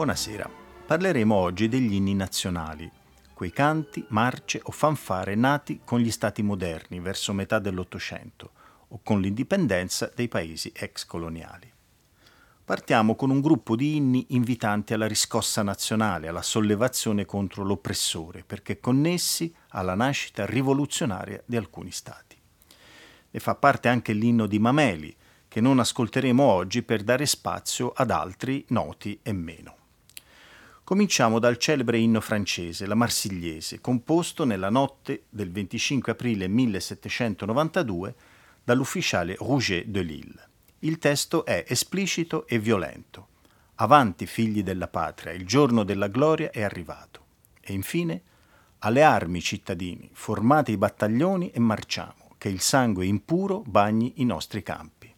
Buonasera. Parleremo oggi degli inni nazionali, quei canti, marce o fanfare nati con gli stati moderni verso metà dell'Ottocento o con l'indipendenza dei paesi ex coloniali. Partiamo con un gruppo di inni invitanti alla riscossa nazionale, alla sollevazione contro l'oppressore, perché connessi alla nascita rivoluzionaria di alcuni stati. Ne fa parte anche l'inno di Mameli, che non ascolteremo oggi per dare spazio ad altri noti e meno. Cominciamo dal celebre inno francese, la Marsigliese, composto nella notte del 25 aprile 1792 dall'ufficiale Rouget de Lille. Il testo è esplicito e violento. Avanti figli della patria, il giorno della gloria è arrivato. E infine, alle armi cittadini, formate i battaglioni e marciamo, che il sangue impuro bagni i nostri campi.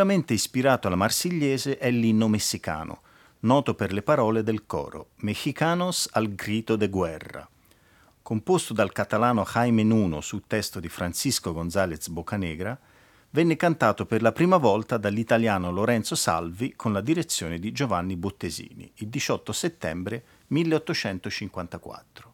Sicuramente ispirato alla marsigliese è l'inno messicano, noto per le parole del coro Mexicanos al grito de guerra. Composto dal catalano Jaime Nuno su testo di Francisco González Bocanegra, venne cantato per la prima volta dall'italiano Lorenzo Salvi con la direzione di Giovanni Bottesini il 18 settembre 1854.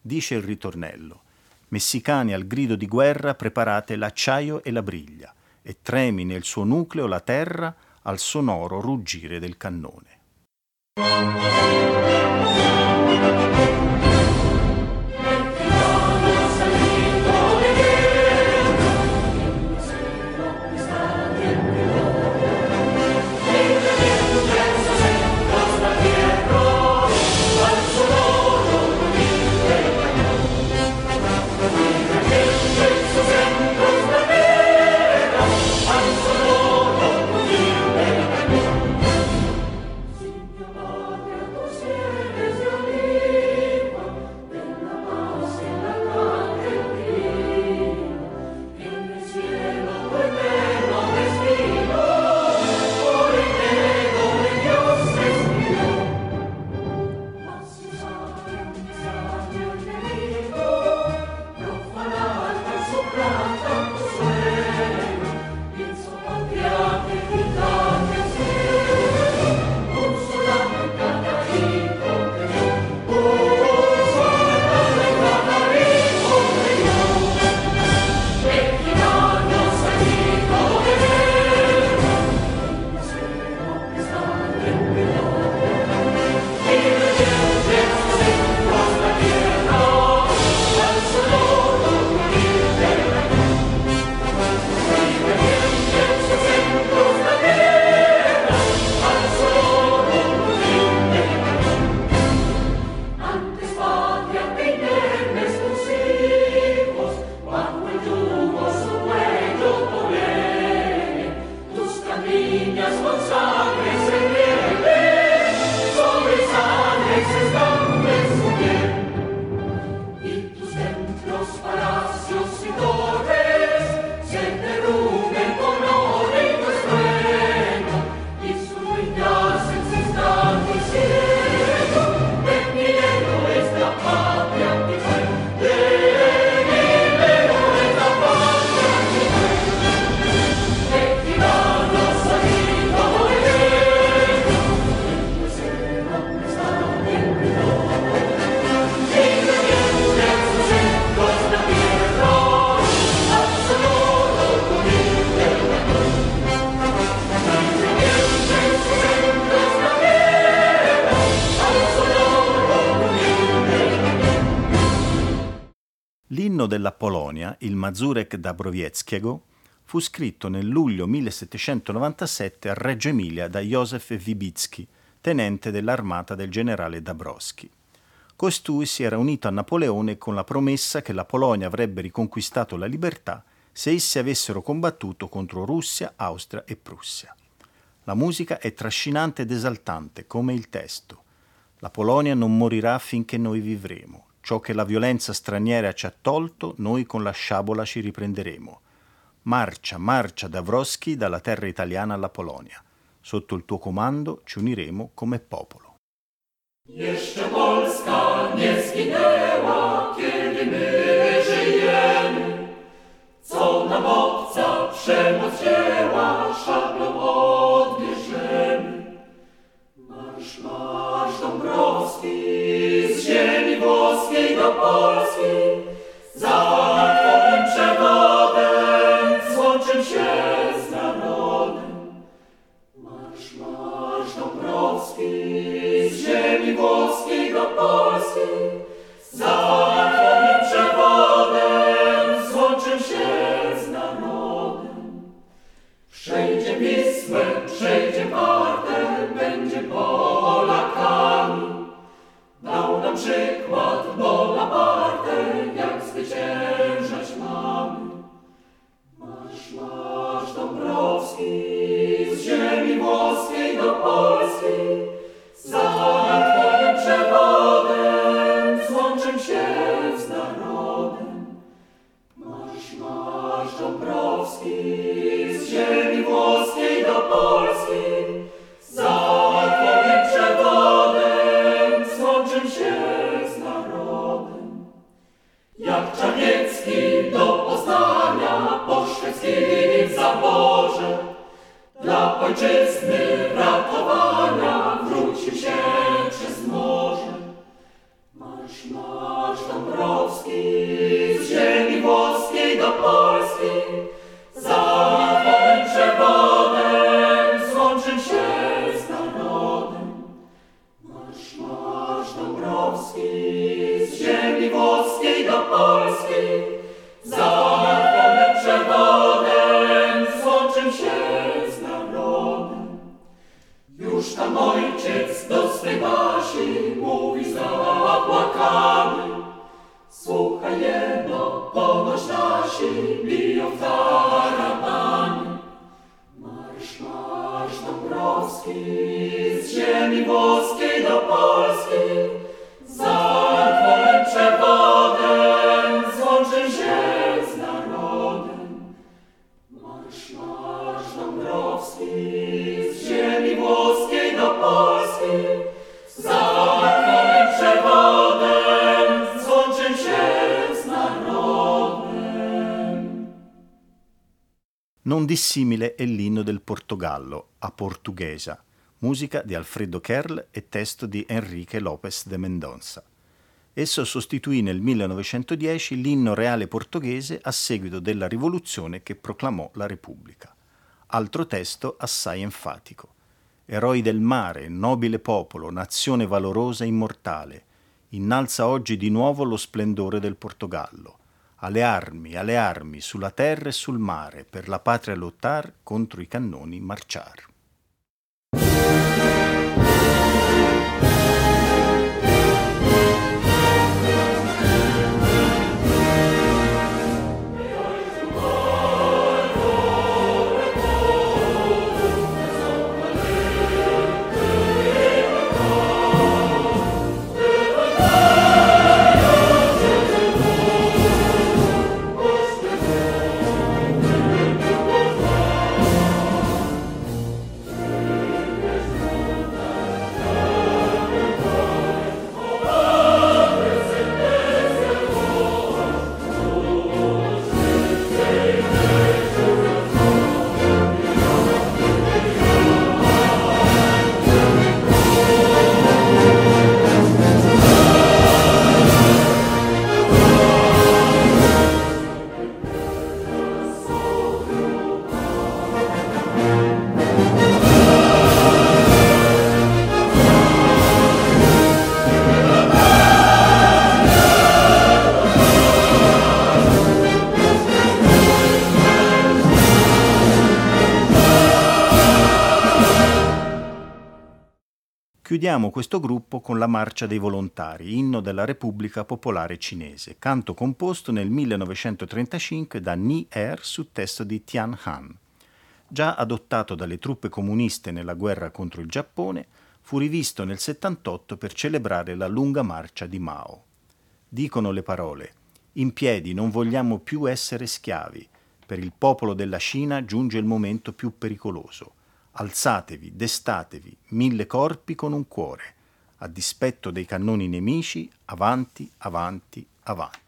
Dice il ritornello: Messicani al grido di guerra preparate l'acciaio e la briglia e tremi nel suo nucleo la terra al sonoro ruggire del cannone. L'inno della Polonia, il Mazurek Dabrowieckiego, fu scritto nel luglio 1797 a Reggio Emilia da Józef Wybicki, tenente dell'armata del generale Dabrowski. Costui si era unito a Napoleone con la promessa che la Polonia avrebbe riconquistato la libertà se essi avessero combattuto contro Russia, Austria e Prussia. La musica è trascinante ed esaltante, come il testo. La Polonia non morirà finché noi vivremo. Ciò che la violenza straniera ci ha tolto, noi con la sciabola ci riprenderemo. Marcia, marcia Davroschi dalla terra italiana alla Polonia. Sotto il tuo comando ci uniremo come popolo. Co nam obca przemoc odbierzemy. Marsz, marsz Dąbrowski, z ziemi włoskiej do Polski, za Twoim przewodem złączym się z narodem. Marsz, marsz Dąbrowski, z ziemi włoskiej do Polski, za przykład Bonaparte, jak zwyciężać mamy. Marsz, marsz Dąbrowski, z ziemi włoskiej do Polski, za Twoim przewodem złączym się z narodem. Marsz, marsz Dąbrowski, z ziemi włoskiej do Polski, Jak Czarniecki do Poznania po szwedzkiej w zaborze, dla ojczyzny ratowania wrócił się przez morze. Marsz, marsz Dąbrowski, do swej Basi mówi zapłakany. Słuchaj jedno, ponoć nasi biją tarabany. Marsz, marsz Dąbrowski, z ziemi włoskiej do Polski, Non dissimile è l'inno del Portogallo, a Portuguesa, musica di Alfredo Kerl e testo di Enrique López de Mendonça. Esso sostituì nel 1910 l'inno reale portoghese a seguito della rivoluzione che proclamò la Repubblica. Altro testo assai enfatico. Eroi del mare, nobile popolo, nazione valorosa e immortale, innalza oggi di nuovo lo splendore del Portogallo. Alle armi, alle armi, sulla terra e sul mare, per la patria lottar, contro i cannoni marciar. Chiudiamo questo gruppo con la Marcia dei Volontari, inno della Repubblica Popolare Cinese, canto composto nel 1935 da Ni Er su testo di Tian Han. Già adottato dalle truppe comuniste nella guerra contro il Giappone, fu rivisto nel 78 per celebrare la lunga marcia di Mao. Dicono le parole: In piedi non vogliamo più essere schiavi. Per il popolo della Cina giunge il momento più pericoloso alzatevi, destatevi, mille corpi con un cuore, a dispetto dei cannoni nemici, avanti, avanti, avanti.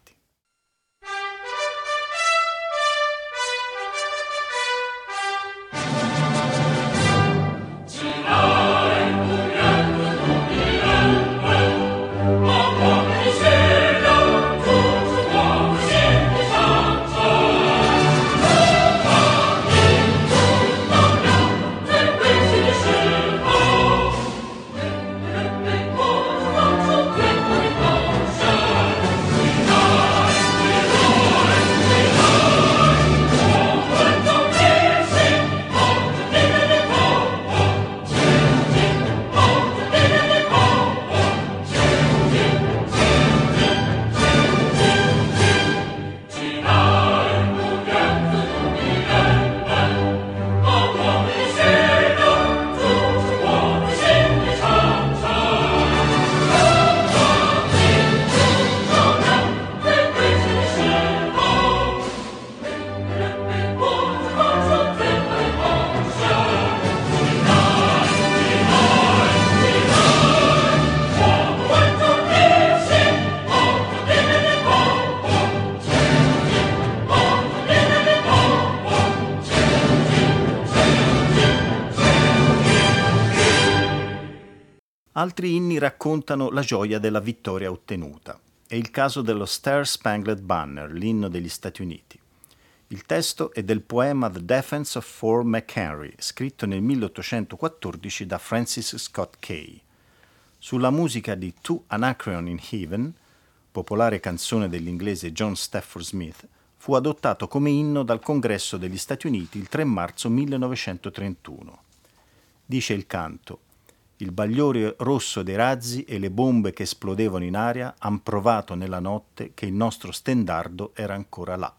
Altri inni raccontano la gioia della vittoria ottenuta. È il caso dello Star Spangled Banner, l'inno degli Stati Uniti. Il testo è del poema The Defense of Fort McHenry, scritto nel 1814 da Francis Scott Key. Sulla musica di To Anacreon in Heaven, popolare canzone dell'inglese John Stafford Smith, fu adottato come inno dal Congresso degli Stati Uniti il 3 marzo 1931. Dice il canto il bagliore rosso dei razzi e le bombe che esplodevano in aria han provato nella notte che il nostro stendardo era ancora là.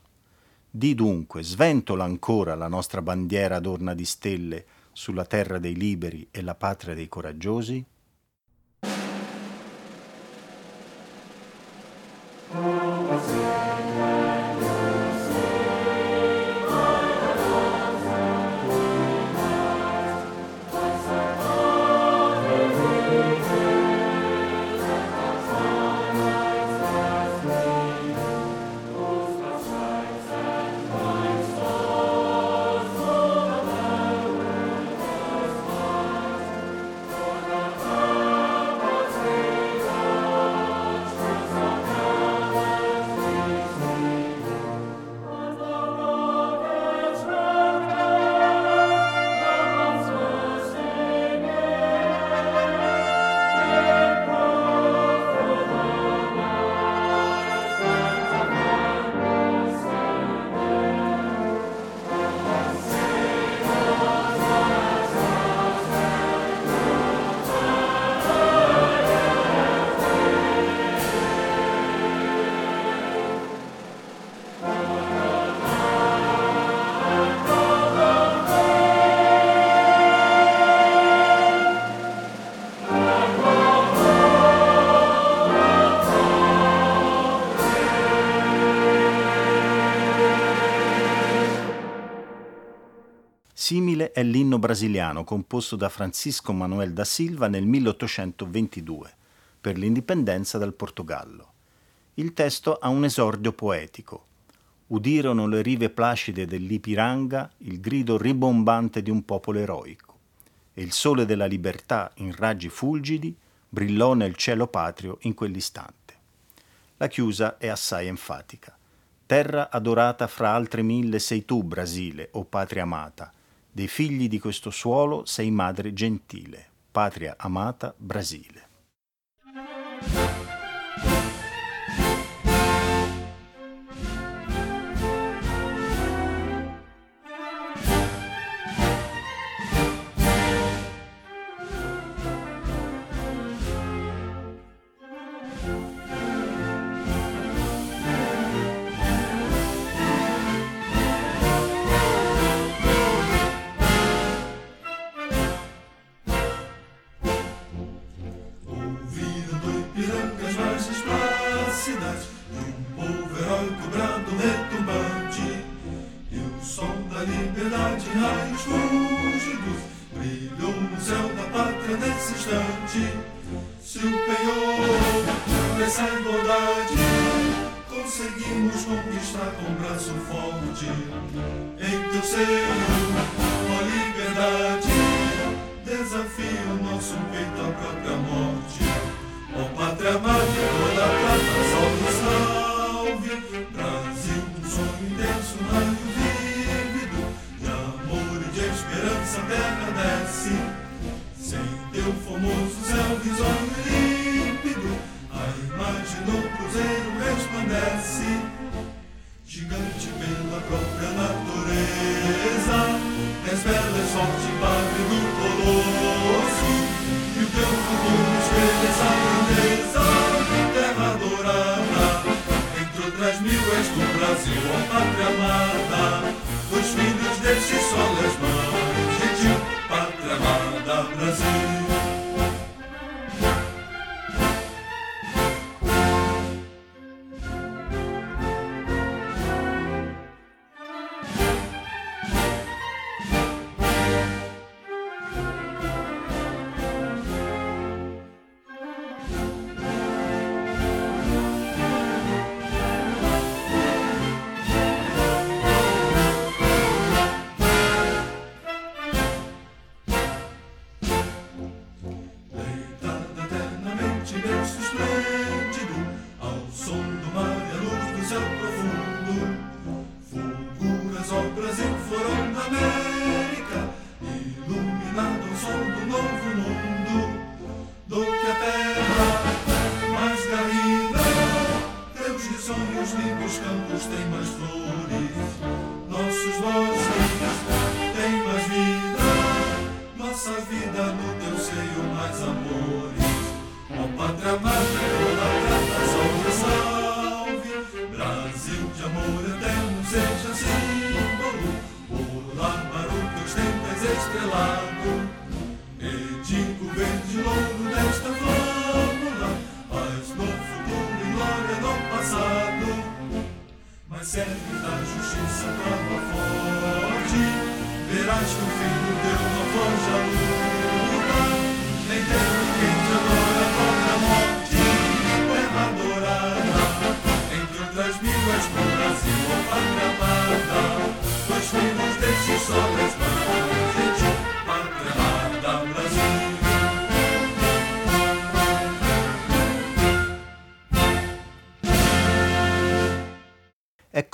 Di dunque, sventola ancora la nostra bandiera adorna di stelle sulla terra dei liberi e la patria dei coraggiosi? È l'inno brasiliano composto da Francisco Manuel da Silva nel 1822 per l'indipendenza dal Portogallo. Il testo ha un esordio poetico. Udirono le rive placide dell'Ipiranga il grido ribombante di un popolo eroico, e il sole della libertà in raggi fulgidi brillò nel cielo patrio in quell'istante. La chiusa è assai enfatica. Terra adorata fra altre mille sei tu, Brasile, o patria amata, dei figli di questo suolo sei madre gentile, patria amata Brasile.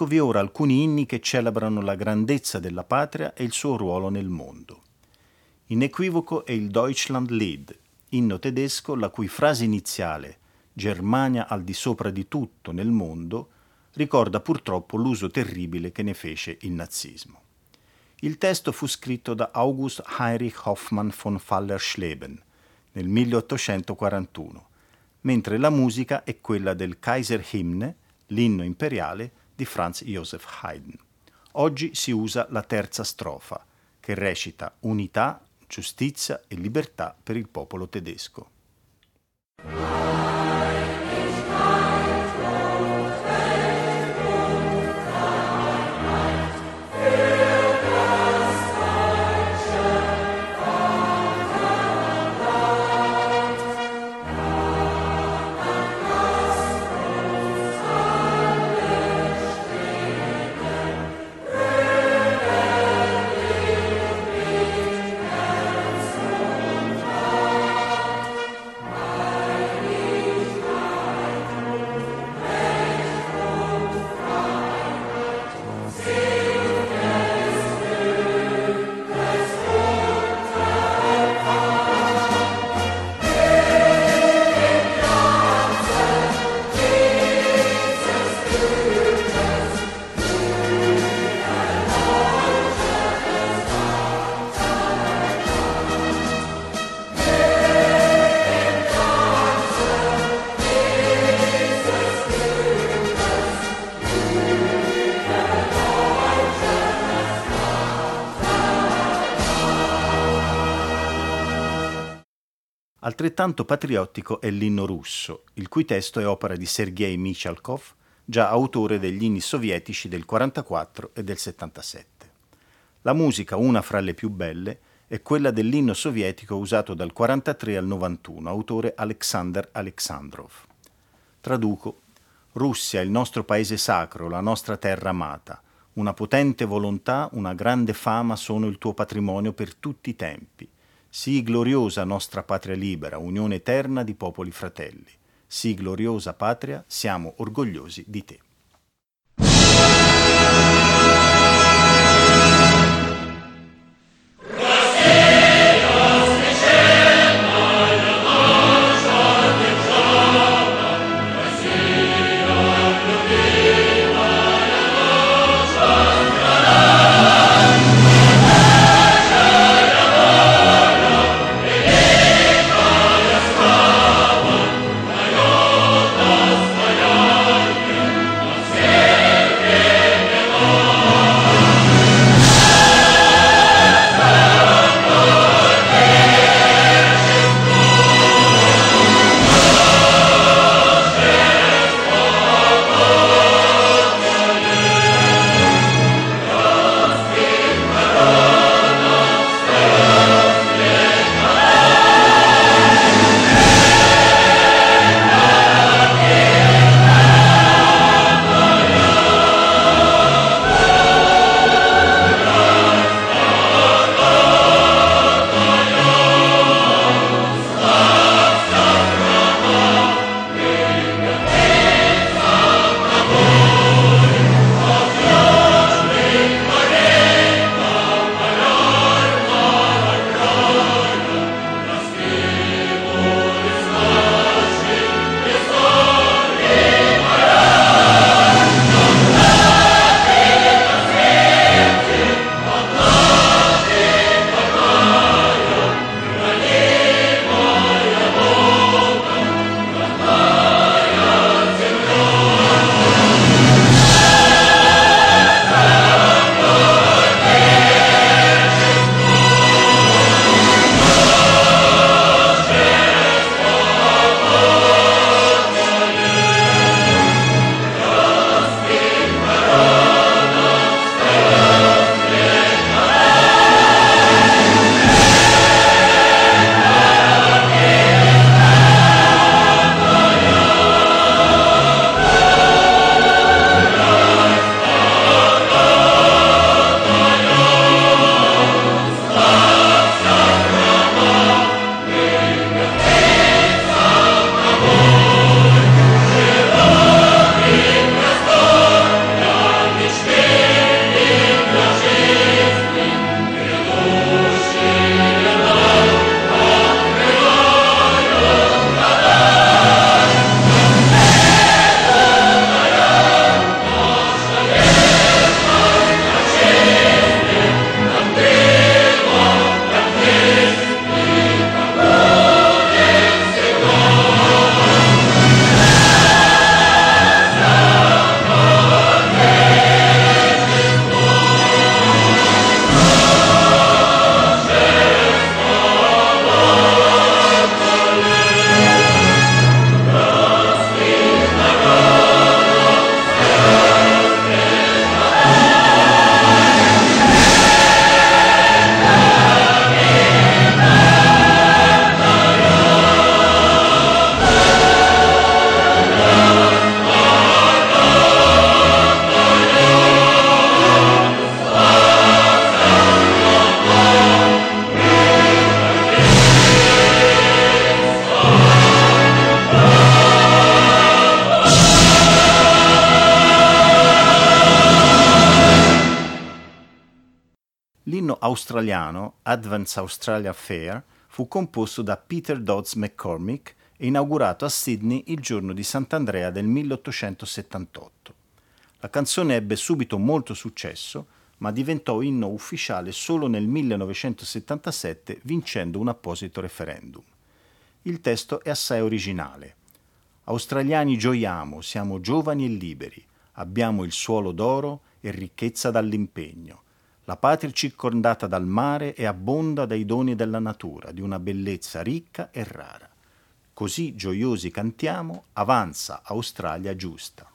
vi ora alcuni inni che celebrano la grandezza della patria e il suo ruolo nel mondo. In equivoco è il Deutschland Lied, inno tedesco la cui frase iniziale Germania al di sopra di tutto nel mondo ricorda purtroppo l'uso terribile che ne fece il nazismo. Il testo fu scritto da August Heinrich Hoffmann von Fallerschleben nel 1841, mentre la musica è quella del Kaiser Hymne, l'inno imperiale di Franz Joseph Haydn. Oggi si usa la terza strofa, che recita unità, giustizia e libertà per il popolo tedesco. Altrettanto patriottico è l'inno russo, il cui testo è opera di Sergei Michalkov, già autore degli inni sovietici del 44 e del 77. La musica, una fra le più belle, è quella dell'inno sovietico usato dal 43 al 91, autore Alexander Aleksandrov. Traduco Russia, il nostro paese sacro, la nostra terra amata. Una potente volontà, una grande fama sono il tuo patrimonio per tutti i tempi. Sii gloriosa nostra patria libera, unione eterna di popoli fratelli. Sii gloriosa patria, siamo orgogliosi di te. Australiano Advance Australia Fair fu composto da Peter Dodds McCormick e inaugurato a Sydney il giorno di Sant'Andrea del 1878. La canzone ebbe subito molto successo, ma diventò inno ufficiale solo nel 1977 vincendo un apposito referendum. Il testo è assai originale. Australiani gioiamo, siamo giovani e liberi, abbiamo il suolo d'oro e ricchezza dall'impegno. La patria circondata dal mare e abbonda dai doni della natura, di una bellezza ricca e rara. Così gioiosi cantiamo, avanza Australia giusta.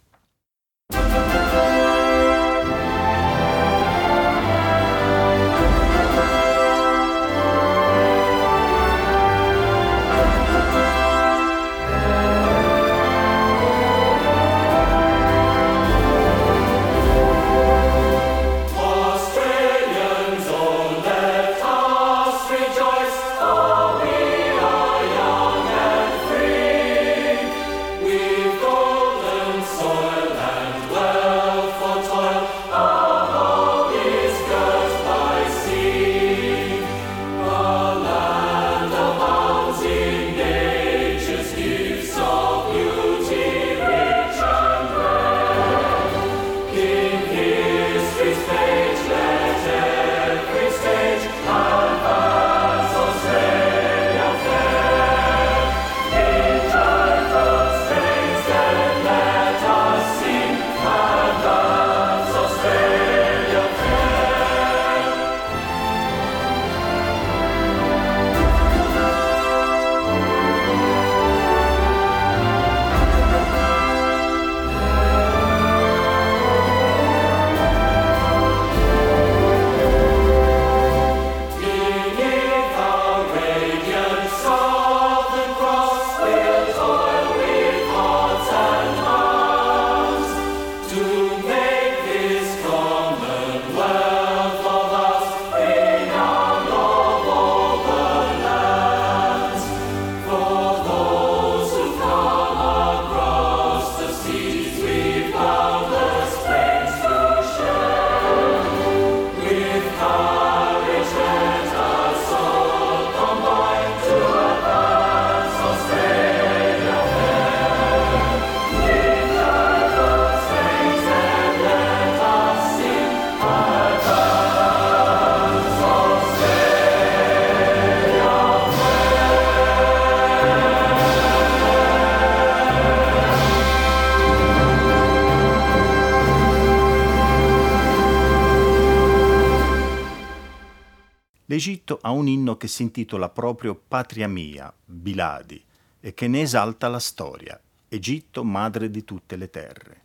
L'Egitto ha un inno che si intitola proprio Patria mia, Biladi, e che ne esalta la storia, Egitto madre di tutte le terre.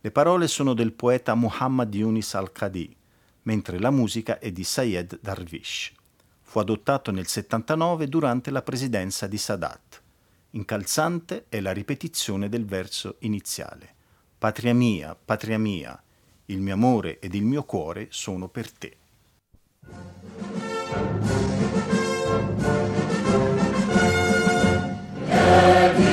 Le parole sono del poeta Muhammad Yunis al-Qadi, mentre la musica è di Sayed Darwish. Fu adottato nel 79 durante la presidenza di Sadat. Incalzante è la ripetizione del verso iniziale. Patria mia, patria mia, il mio amore ed il mio cuore sono per te. La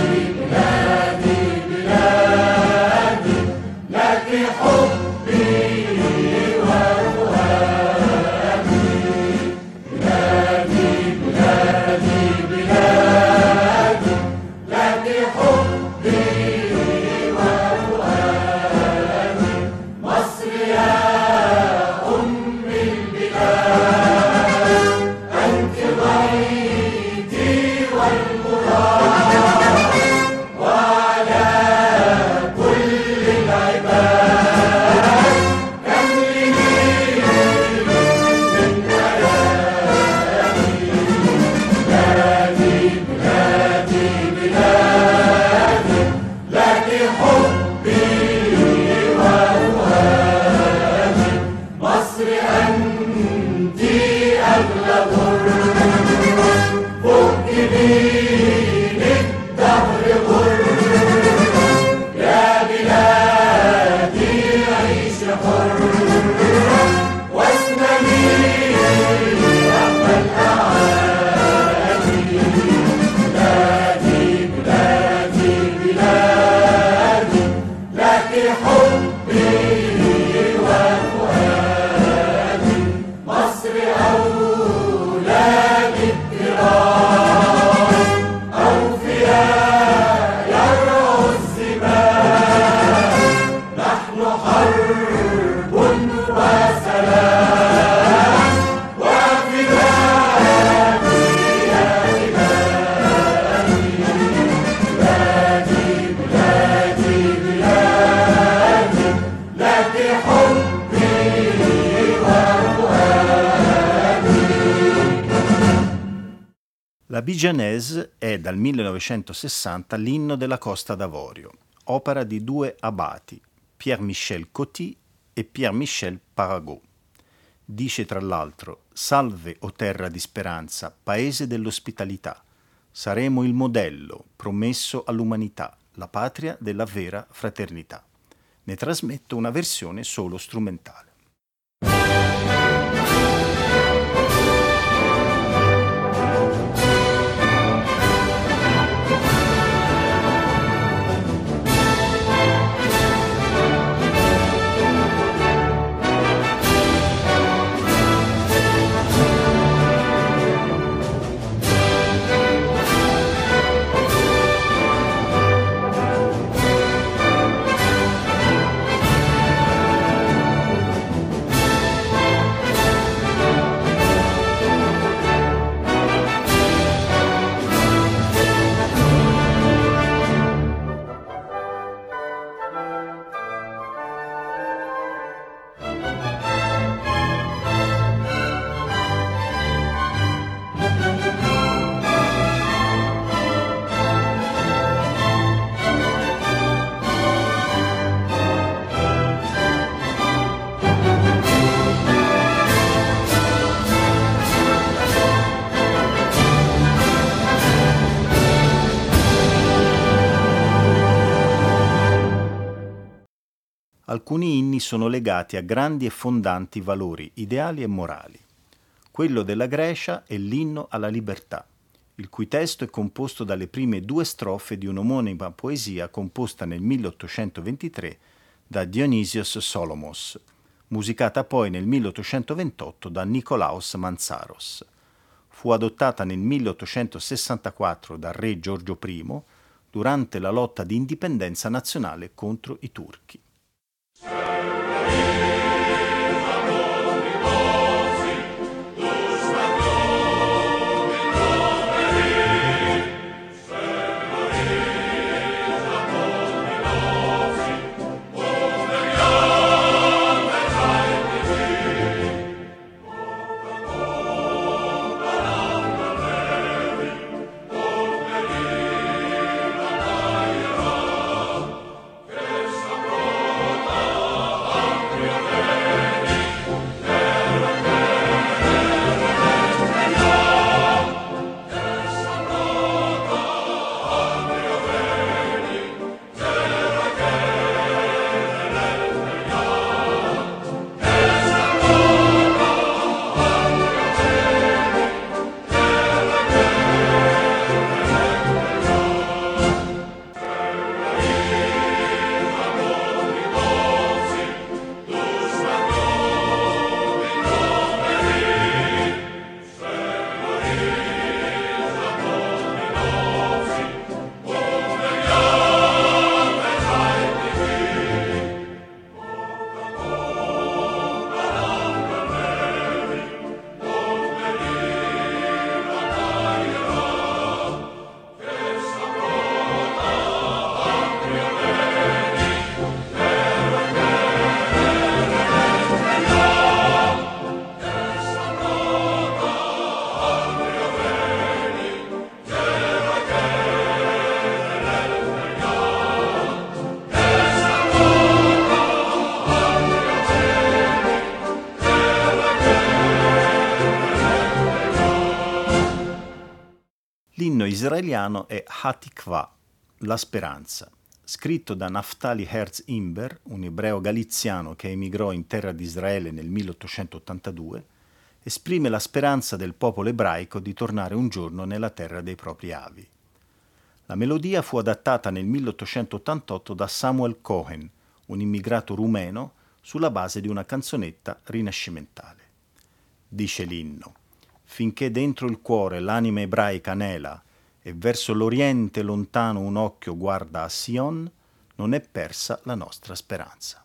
Bijanese è dal 1960 l'inno della Costa d'Avorio, opera di due abati, Pierre-Michel Coty e Pierre-Michel Paragot. Dice tra l'altro Salve, o terra di speranza, paese dell'ospitalità. Saremo il modello promesso all'umanità, la patria della vera fraternità. Ne trasmetto una versione solo strumentale. Inni sono legati a grandi e fondanti valori ideali e morali. Quello della Grecia è l'inno alla libertà, il cui testo è composto dalle prime due strofe di un'omonima poesia composta nel 1823 da Dionysios Solomos, musicata poi nel 1828 da Nikolaos Manzaros. Fu adottata nel 1864 dal re Giorgio I durante la lotta di indipendenza nazionale contro i turchi. Sarah. Israeliano è Hatikva, la speranza, scritto da Naftali Herz Imber, un ebreo galiziano che emigrò in terra di Israele nel 1882, esprime la speranza del popolo ebraico di tornare un giorno nella terra dei propri avi. La melodia fu adattata nel 1888 da Samuel Cohen, un immigrato rumeno, sulla base di una canzonetta rinascimentale. Dice l'inno, finché dentro il cuore l'anima ebraica anela e verso l'oriente lontano un occhio guarda a Sion, non è persa la nostra speranza.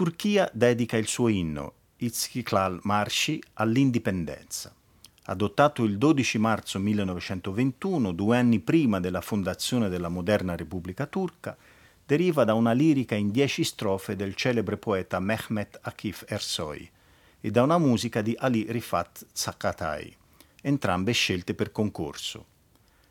Turchia dedica il suo inno, Istiklal Marshi, all'indipendenza. Adottato il 12 marzo 1921, due anni prima della fondazione della moderna Repubblica Turca, deriva da una lirica in dieci strofe del celebre poeta Mehmet Akif Ersoy e da una musica di Ali Rifat Zakatay, entrambe scelte per concorso.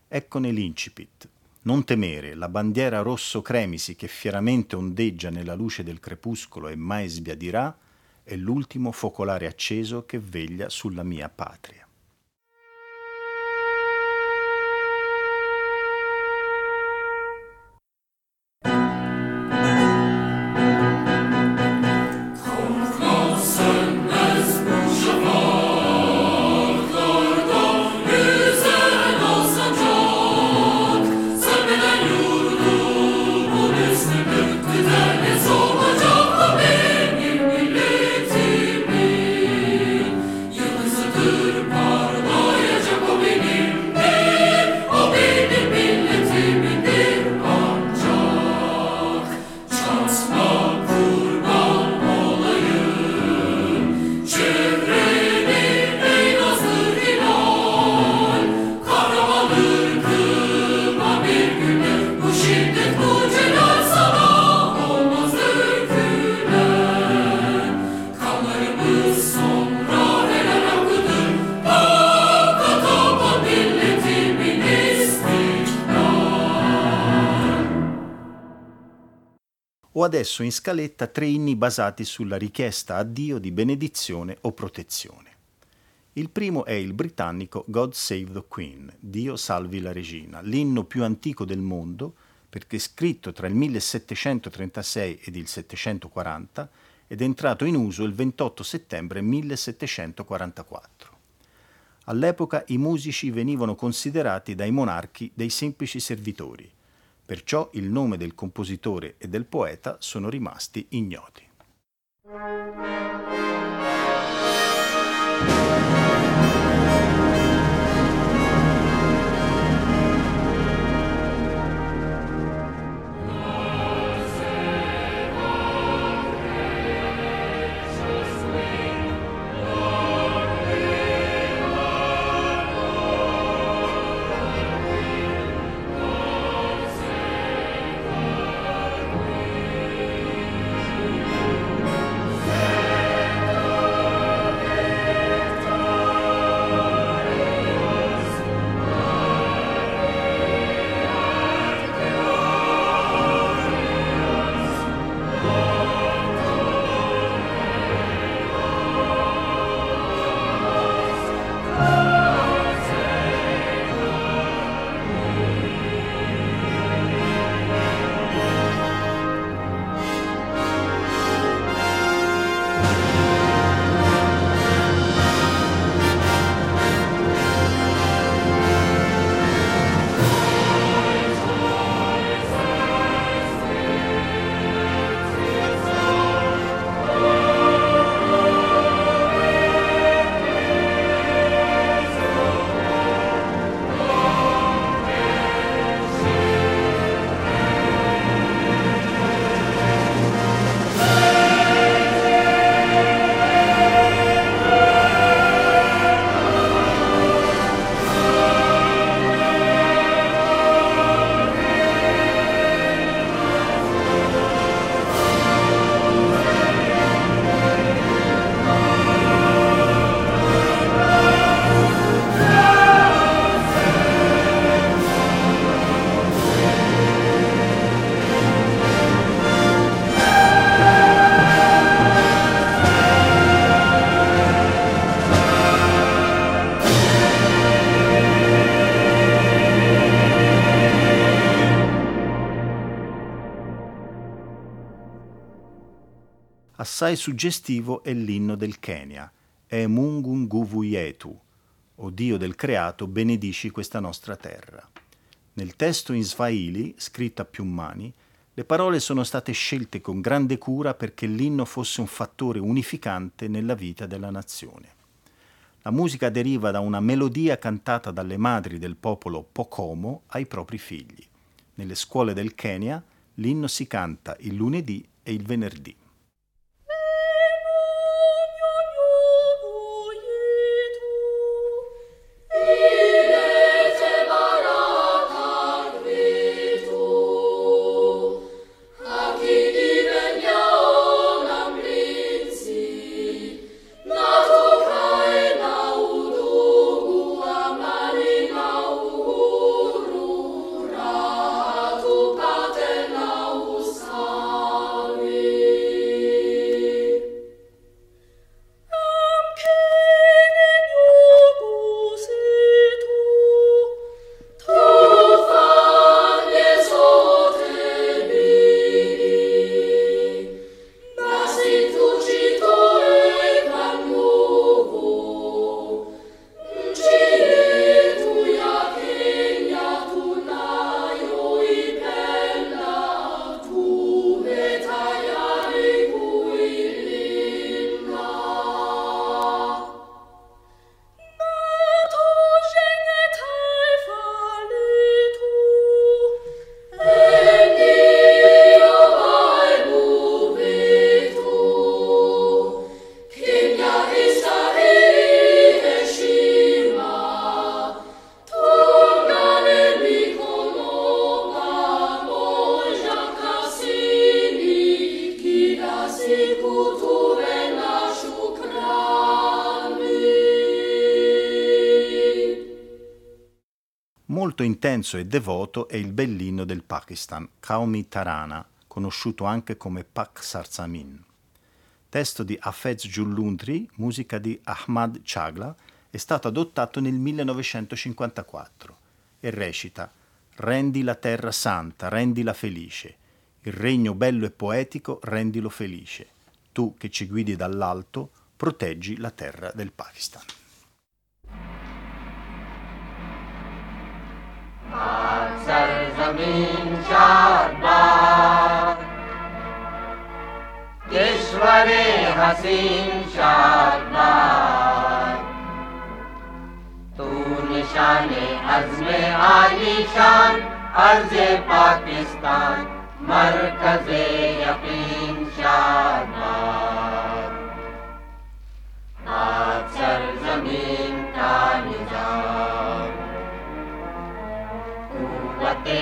Eccone l'incipit. Non temere, la bandiera rosso cremisi che fieramente ondeggia nella luce del crepuscolo e mai sbiadirà, è l'ultimo focolare acceso che veglia sulla mia patria. Adesso in scaletta tre inni basati sulla richiesta a Dio di benedizione o protezione. Il primo è il britannico God Save the Queen, Dio salvi la regina, l'inno più antico del mondo perché scritto tra il 1736 ed il 740 ed è entrato in uso il 28 settembre 1744. All'epoca i musici venivano considerati dai monarchi dei semplici servitori Perciò il nome del compositore e del poeta sono rimasti ignoti. Assai suggestivo è l'inno del Kenya, E Mungu Yetu, o Dio del creato, benedici questa nostra terra. Nel testo in Swahili, scritto a più mani, le parole sono state scelte con grande cura perché l'inno fosse un fattore unificante nella vita della nazione. La musica deriva da una melodia cantata dalle madri del popolo Pokomo ai propri figli. Nelle scuole del Kenya l'inno si canta il lunedì e il venerdì. Intenso e devoto è il bellino del Pakistan, Qaumi Tarana, conosciuto anche come Pak Sarsamin. Testo di Hafez Giullundri, musica di Ahmad Chagla, è stato adottato nel 1954 e recita Rendi la terra santa, rendila felice, il regno bello e poetico rendilo felice, tu che ci guidi dall'alto, proteggi la terra del Pakistan. शादबाद ईश्वरे हसीन शादबाद तू निशाने अज़्म आलीशान अर्ज पाकिस्तान मरकज यकीन शादबाद आज सरजमीन का निजाम कुवते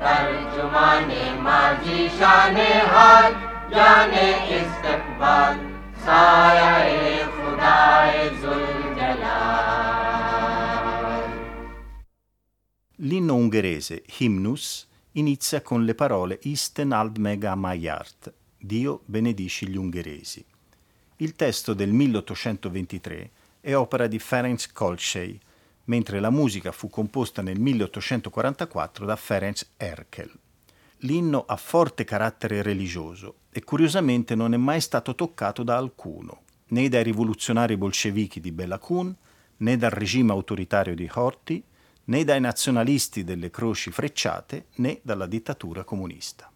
तर्जुमाने माजी शाने हाल जाने इस्तकबाल साया खुदाए जुल जलाल L'inno ungherese Hymnus inizia con le parole Isten ad mega maiart, Dio benedici gli ungheresi. Il testo del 1823 è opera di Ferenc Kolcsey, mentre la musica fu composta nel 1844 da Ferenc Erkel. L'inno ha forte carattere religioso e curiosamente non è mai stato toccato da alcuno, né dai rivoluzionari bolscevichi di Bela Kun, né dal regime autoritario di Horthy, né dai nazionalisti delle croci frecciate, né dalla dittatura comunista.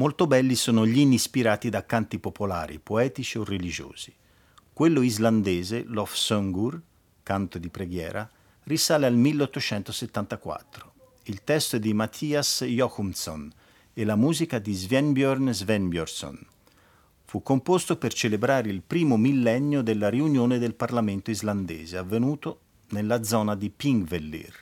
Molto belli sono gli inni ispirati da canti popolari, poetici o religiosi. Quello islandese, Lofsöngur, canto di preghiera, risale al 1874. Il testo è di Mattias Jochumsson e la musica di Svenbjörn Svenbjörnsson. Fu composto per celebrare il primo millennio della riunione del Parlamento islandese, avvenuto nella zona di Pingvellir,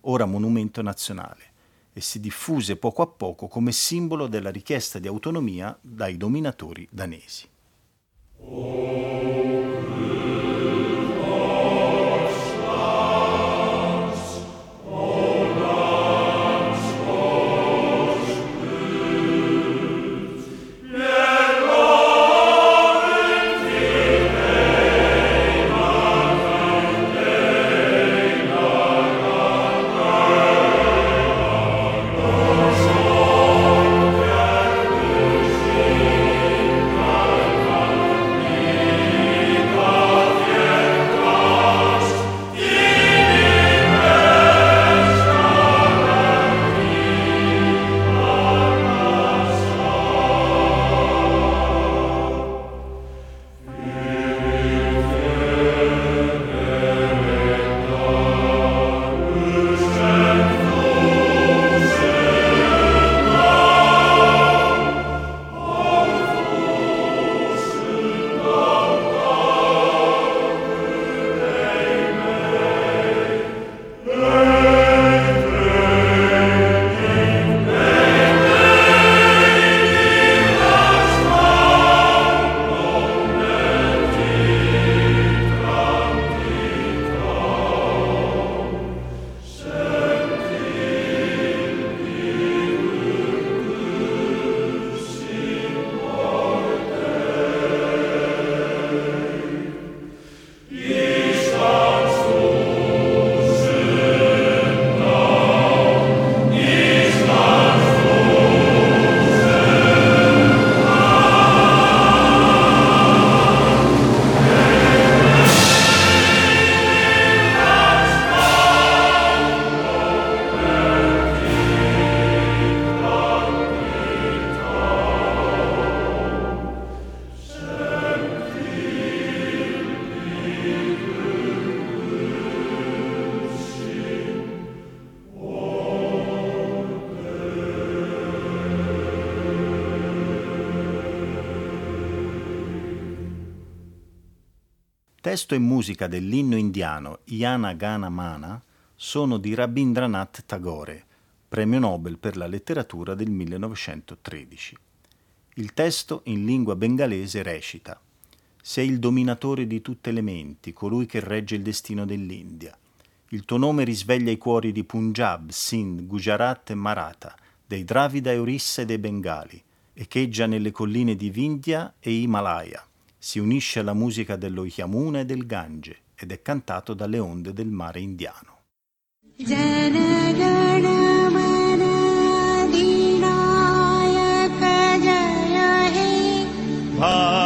ora monumento nazionale, e si diffuse poco a poco come simbolo della richiesta di autonomia dai dominatori danesi. Testo e musica dell'inno indiano Yana Gana Mana sono di Rabindranath Tagore, premio Nobel per la letteratura del 1913. Il testo in lingua bengalese recita Sei il dominatore di tutte le menti, colui che regge il destino dell'India. Il tuo nome risveglia i cuori di Punjab, Sindh, Gujarat e Maratha, dei Dravida Orissa e dei Bengali, echeggia nelle colline di Vindhya e Himalaya si unisce alla musica dello Yamuna e del Gange ed è cantato dalle onde del mare indiano. Ah.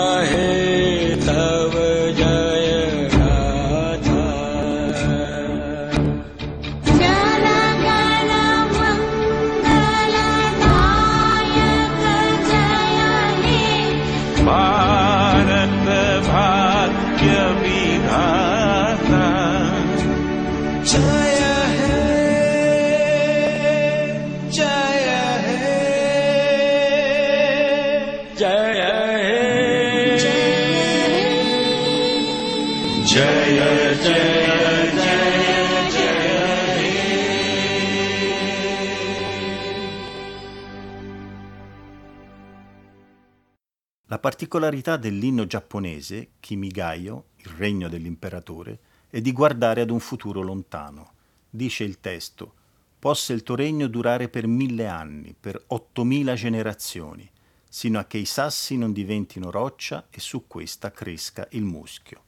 particolarità dell'inno giapponese, Kimigayo, il regno dell'imperatore, è di guardare ad un futuro lontano. Dice il testo, possa il tuo regno durare per mille anni, per ottomila generazioni. sino a che i sassi non diventino roccia e su questa cresca il muschio.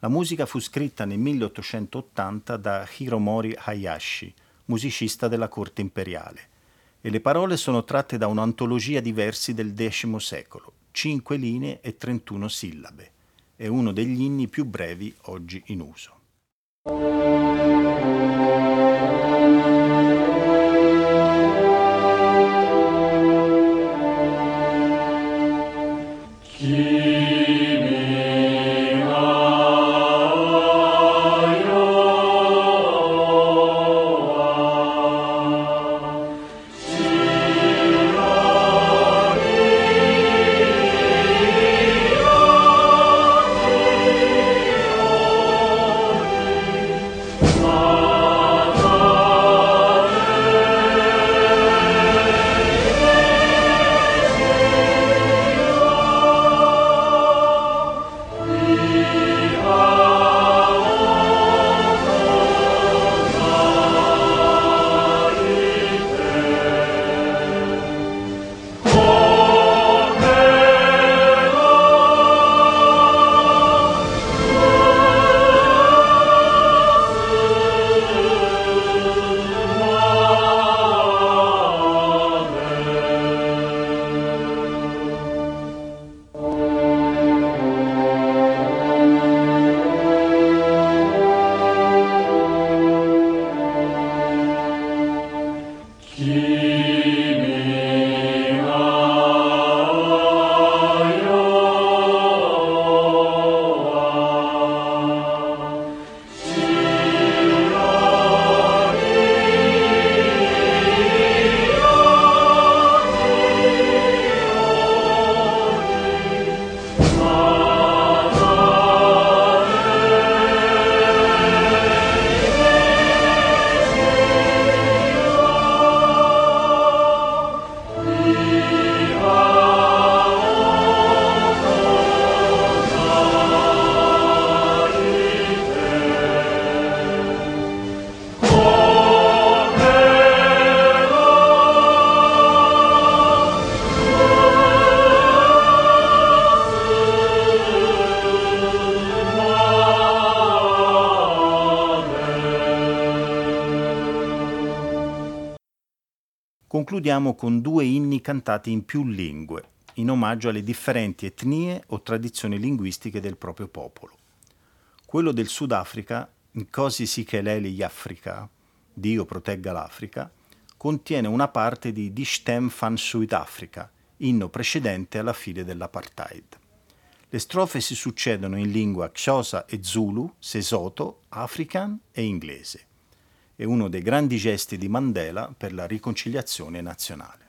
La musica fu scritta nel 1880 da Hiromori Hayashi, musicista della corte imperiale, e le parole sono tratte da un'antologia di versi del X secolo, 5 linee e 31 sillabe. È uno degli inni più brevi oggi in uso. Concludiamo con due inni cantati in più lingue, in omaggio alle differenti etnie o tradizioni linguistiche del proprio popolo. Quello del Sudafrica, Nkosi Sikeleli Afrika, Dio protegga l'Africa, contiene una parte di Die Stem van Zuid-Afrika, inno precedente alla fine dell'apartheid. Le strofe si succedono in lingua Xhosa e Zulu, Sesotho, African e inglese. È uno dei grandi gesti di Mandela per la riconciliazione nazionale.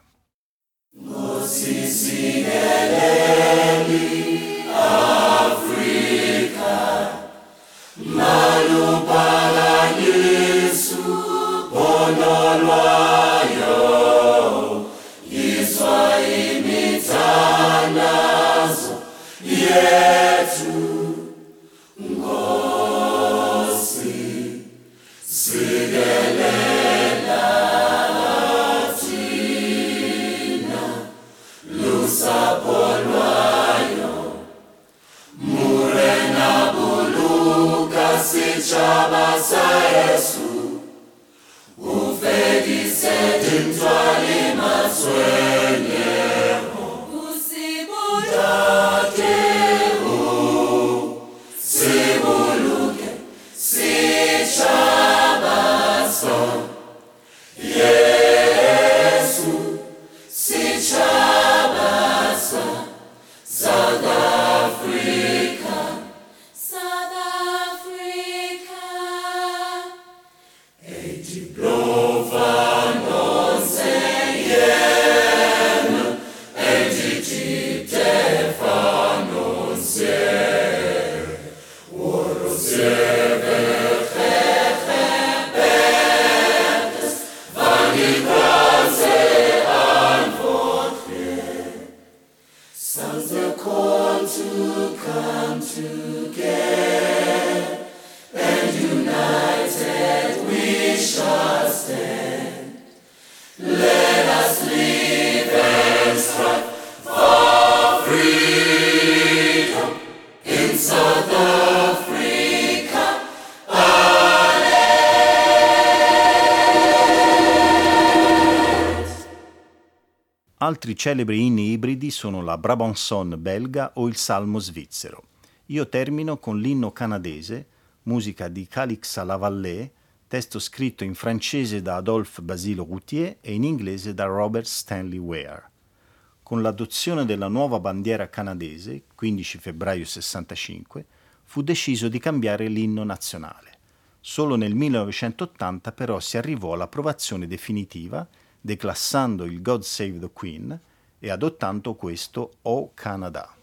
sa Yesu, ufedise dimtwali maswe. the corn to come together, and united we shall stand. Let Altri celebri inni ibridi sono la Brabançonne belga o il Salmo svizzero. Io termino con l'inno canadese, musica di Calix Lavallée, testo scritto in francese da Adolphe Basile Routier e in inglese da Robert Stanley Ware. Con l'adozione della nuova bandiera canadese, 15 febbraio 65, fu deciso di cambiare l'inno nazionale. Solo nel 1980 però si arrivò all'approvazione definitiva, declassando il God Save the Queen e adottando questo O Canada.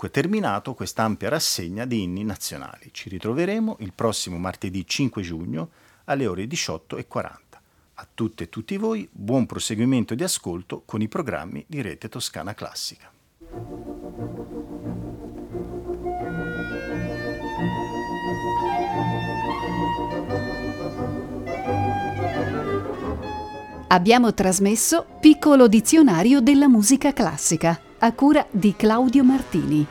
Dunque terminato quest'ampia rassegna di inni nazionali. Ci ritroveremo il prossimo martedì 5 giugno alle ore 18.40. A tutte e tutti voi buon proseguimento di ascolto con i programmi di Rete Toscana Classica. Abbiamo trasmesso Piccolo dizionario della musica classica a cura di Claudio Martini.